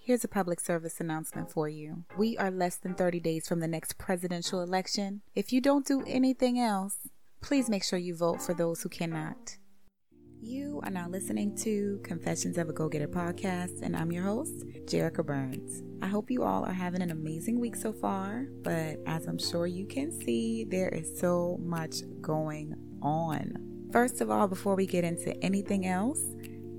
Here's a public service announcement for you. We are less than 30 days from the next presidential election. If you don't do anything else, please make sure you vote for those who cannot. You are now listening to Confessions of a Go Getter podcast, and I'm your host, Jerica Burns. I hope you all are having an amazing week so far, but as I'm sure you can see, there is so much going on. First of all, before we get into anything else,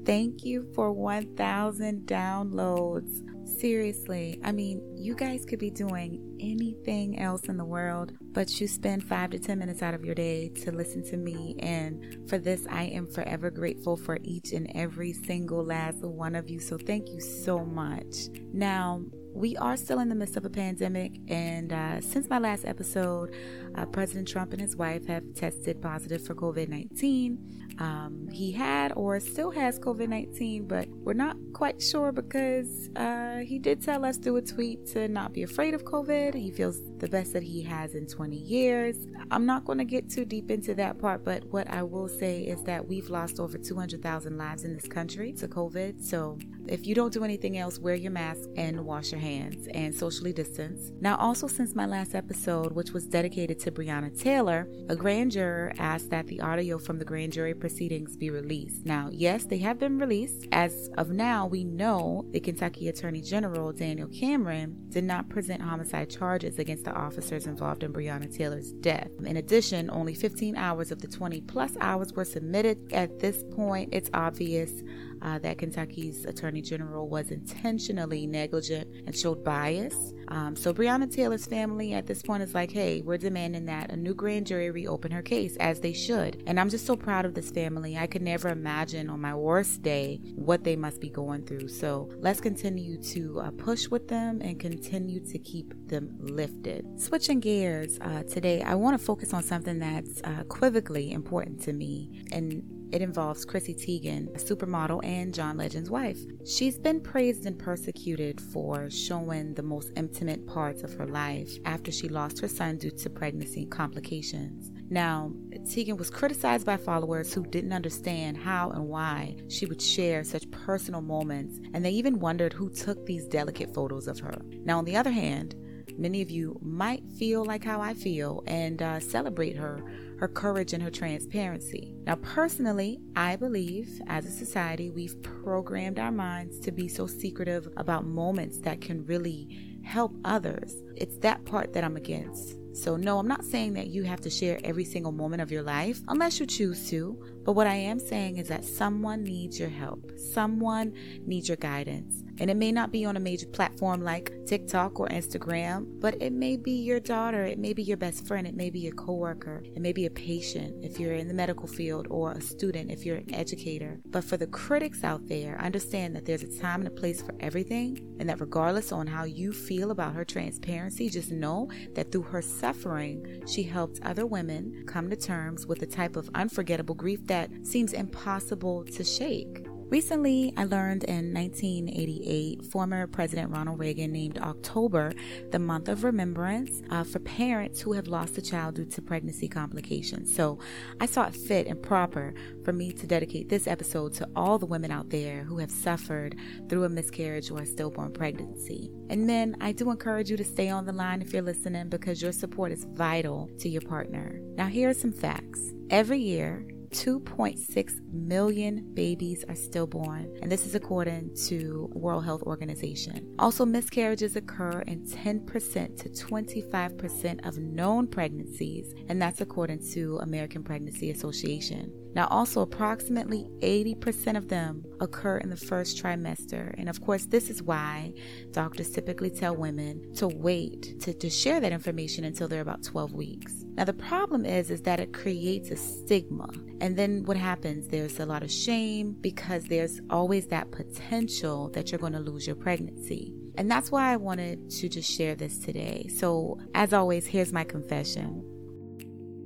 Thank you for 1,000 downloads. Seriously, I mean, you guys could be doing anything else in the world, but you spend five to 10 minutes out of your day to listen to me. And for this, I am forever grateful for each and every single last one of you. So thank you so much. Now, we are still in the midst of a pandemic, and uh, since my last episode, uh, President Trump and his wife have tested positive for COVID 19. Um, he had or still has COVID 19, but we're not quite sure because uh, he did tell us through a tweet to not be afraid of COVID. He feels the best that he has in 20 years. I'm not going to get too deep into that part, but what I will say is that we've lost over 200,000 lives in this country to COVID. So if you don't do anything else, wear your mask and wash your hands and socially distance. Now, also, since my last episode, which was dedicated to Breonna Taylor, a grand juror asked that the audio from the grand jury proceedings be released. Now, yes, they have been released. As of now, we know the Kentucky Attorney General, Daniel Cameron, did not present homicide charges against the officers involved in Breonna Taylor's death. In addition, only 15 hours of the 20 plus hours were submitted. At this point, it's obvious uh, that Kentucky's Attorney General was intentionally negligent and showed bias. Um, so Breonna Taylor's family at this point is like, hey, we're demanding that a new grand jury reopen her case as they should. And I'm just so proud of this family. I could never imagine on my worst day what they must be going through. So let's continue to uh, push with them and continue to keep them lifted. Switching gears uh, today, I want to focus on something that's uh, equivocally important to me and it involves Chrissy Teigen, a supermodel and John Legend's wife. She's been praised and persecuted for showing the most intimate parts of her life after she lost her son due to pregnancy complications. Now, Teigen was criticized by followers who didn't understand how and why she would share such personal moments, and they even wondered who took these delicate photos of her. Now, on the other hand, many of you might feel like how I feel and uh, celebrate her her courage and her transparency. Now, personally, I believe as a society, we've programmed our minds to be so secretive about moments that can really help others. It's that part that I'm against. So, no, I'm not saying that you have to share every single moment of your life unless you choose to. But what I am saying is that someone needs your help, someone needs your guidance. And it may not be on a major platform like TikTok or Instagram, but it may be your daughter, it may be your best friend, it may be your coworker, it may be a patient if you're in the medical field or a student if you're an educator. But for the critics out there, understand that there's a time and a place for everything, and that regardless on how you feel about her transparency, just know that through her suffering, she helped other women come to terms with a type of unforgettable grief that seems impossible to shake. Recently, I learned in 1988, former President Ronald Reagan named October the month of remembrance uh, for parents who have lost a child due to pregnancy complications. So I saw it fit and proper for me to dedicate this episode to all the women out there who have suffered through a miscarriage or a stillborn pregnancy. And men, I do encourage you to stay on the line if you're listening because your support is vital to your partner. Now, here are some facts. Every year, 2.6 million babies are stillborn, and this is according to World Health Organization. Also, miscarriages occur in 10% to 25% of known pregnancies, and that's according to American Pregnancy Association. Now, also, approximately 80% of them occur in the first trimester. And of course, this is why doctors typically tell women to wait to, to share that information until they're about 12 weeks. Now, the problem is, is that it creates a stigma. And then what happens? There's a lot of shame because there's always that potential that you're going to lose your pregnancy. And that's why I wanted to just share this today. So, as always, here's my confession.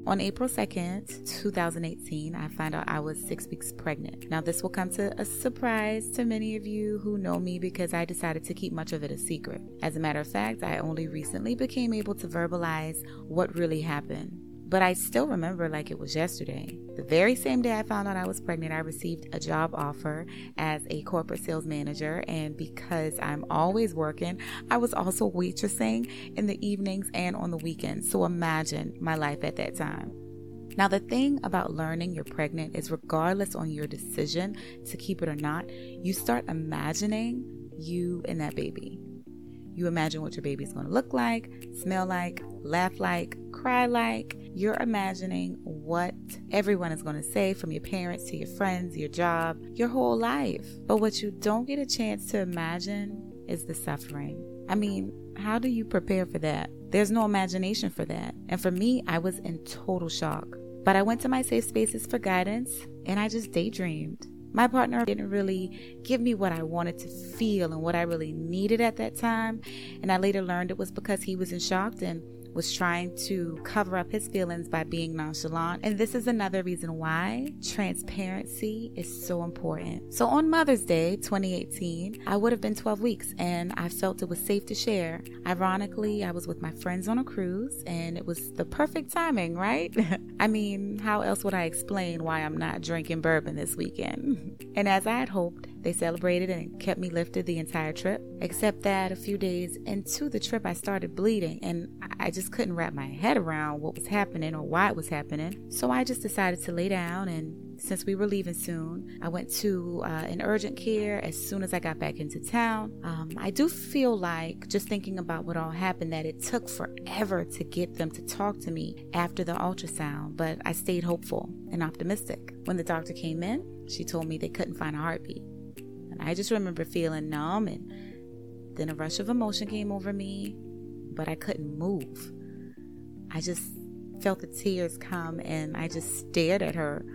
On April 2nd, 2018, I found out I was six weeks pregnant. Now, this will come to a surprise to many of you who know me because I decided to keep much of it a secret. As a matter of fact, I only recently became able to verbalize what really happened. But I still remember like it was yesterday. The very same day I found out I was pregnant, I received a job offer as a corporate sales manager. And because I'm always working, I was also waitressing in the evenings and on the weekends. So imagine my life at that time. Now, the thing about learning you're pregnant is, regardless on your decision to keep it or not, you start imagining you and that baby. You imagine what your baby's going to look like, smell like, laugh like, cry like. You're imagining what everyone is going to say from your parents to your friends, your job, your whole life. But what you don't get a chance to imagine is the suffering. I mean, how do you prepare for that? There's no imagination for that. And for me, I was in total shock. But I went to my safe spaces for guidance and I just daydreamed. My partner didn't really give me what I wanted to feel and what I really needed at that time. And I later learned it was because he was in shock and was trying to cover up his feelings by being nonchalant. And this is another reason why transparency is so important. So on Mother's Day 2018, I would have been 12 weeks and I felt it was safe to share. Ironically, I was with my friends on a cruise and it was the perfect timing, right? I mean, how else would I explain why I'm not drinking bourbon this weekend? and as I had hoped, they celebrated and kept me lifted the entire trip, except that a few days into the trip, I started bleeding and I just couldn't wrap my head around what was happening or why it was happening. So I just decided to lay down and since we were leaving soon, I went to uh, an urgent care as soon as I got back into town. Um, I do feel like, just thinking about what all happened, that it took forever to get them to talk to me after the ultrasound, but I stayed hopeful and optimistic. When the doctor came in, she told me they couldn't find a heartbeat. I just remember feeling numb, and then a rush of emotion came over me, but I couldn't move. I just felt the tears come, and I just stared at her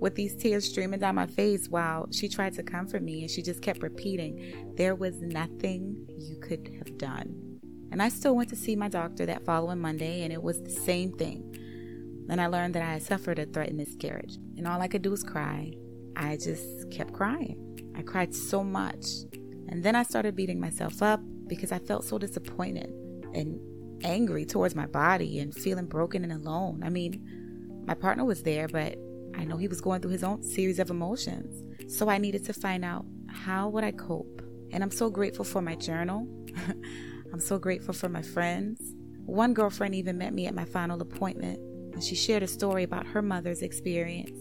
with these tears streaming down my face while she tried to comfort me, and she just kept repeating, There was nothing you could have done. And I still went to see my doctor that following Monday, and it was the same thing. Then I learned that I had suffered a threatened miscarriage, and all I could do was cry. I just kept crying. I cried so much. And then I started beating myself up because I felt so disappointed and angry towards my body and feeling broken and alone. I mean, my partner was there, but I know he was going through his own series of emotions. So I needed to find out how would I cope. And I'm so grateful for my journal. I'm so grateful for my friends. One girlfriend even met me at my final appointment and she shared a story about her mother's experience.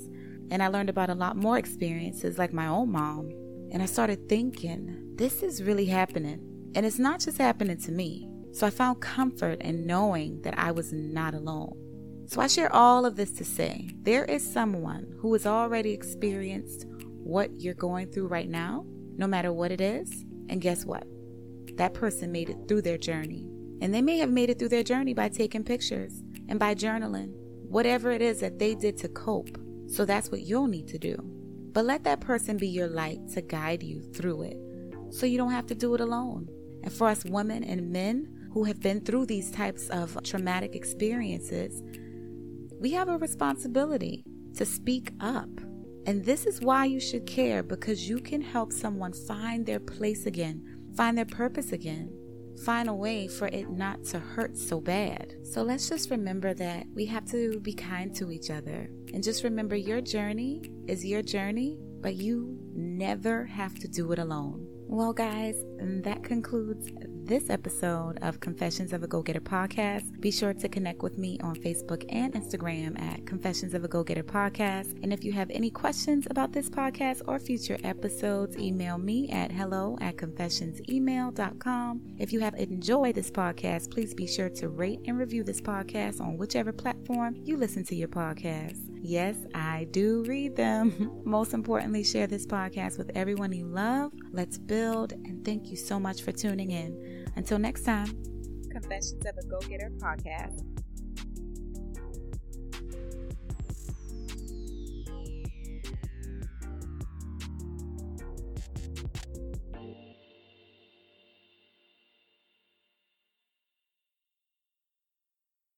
And I learned about a lot more experiences like my own mom and I started thinking, this is really happening. And it's not just happening to me. So I found comfort in knowing that I was not alone. So I share all of this to say there is someone who has already experienced what you're going through right now, no matter what it is. And guess what? That person made it through their journey. And they may have made it through their journey by taking pictures and by journaling, whatever it is that they did to cope. So that's what you'll need to do. But let that person be your light to guide you through it so you don't have to do it alone. And for us women and men who have been through these types of traumatic experiences, we have a responsibility to speak up. And this is why you should care because you can help someone find their place again, find their purpose again, find a way for it not to hurt so bad. So let's just remember that we have to be kind to each other. And just remember your journey is your journey, but you never have to do it alone. Well, guys, that concludes this episode of Confessions of a Go Getter podcast. Be sure to connect with me on Facebook and Instagram at Confessions of a Go Getter podcast. And if you have any questions about this podcast or future episodes, email me at hello at confessionsemail.com. If you have enjoyed this podcast, please be sure to rate and review this podcast on whichever platform you listen to your podcast. Yes, I do read them. Most importantly, share this podcast with everyone you love. Let's build, and thank you so much for tuning in. Until next time, Confessions of a Go Getter podcast.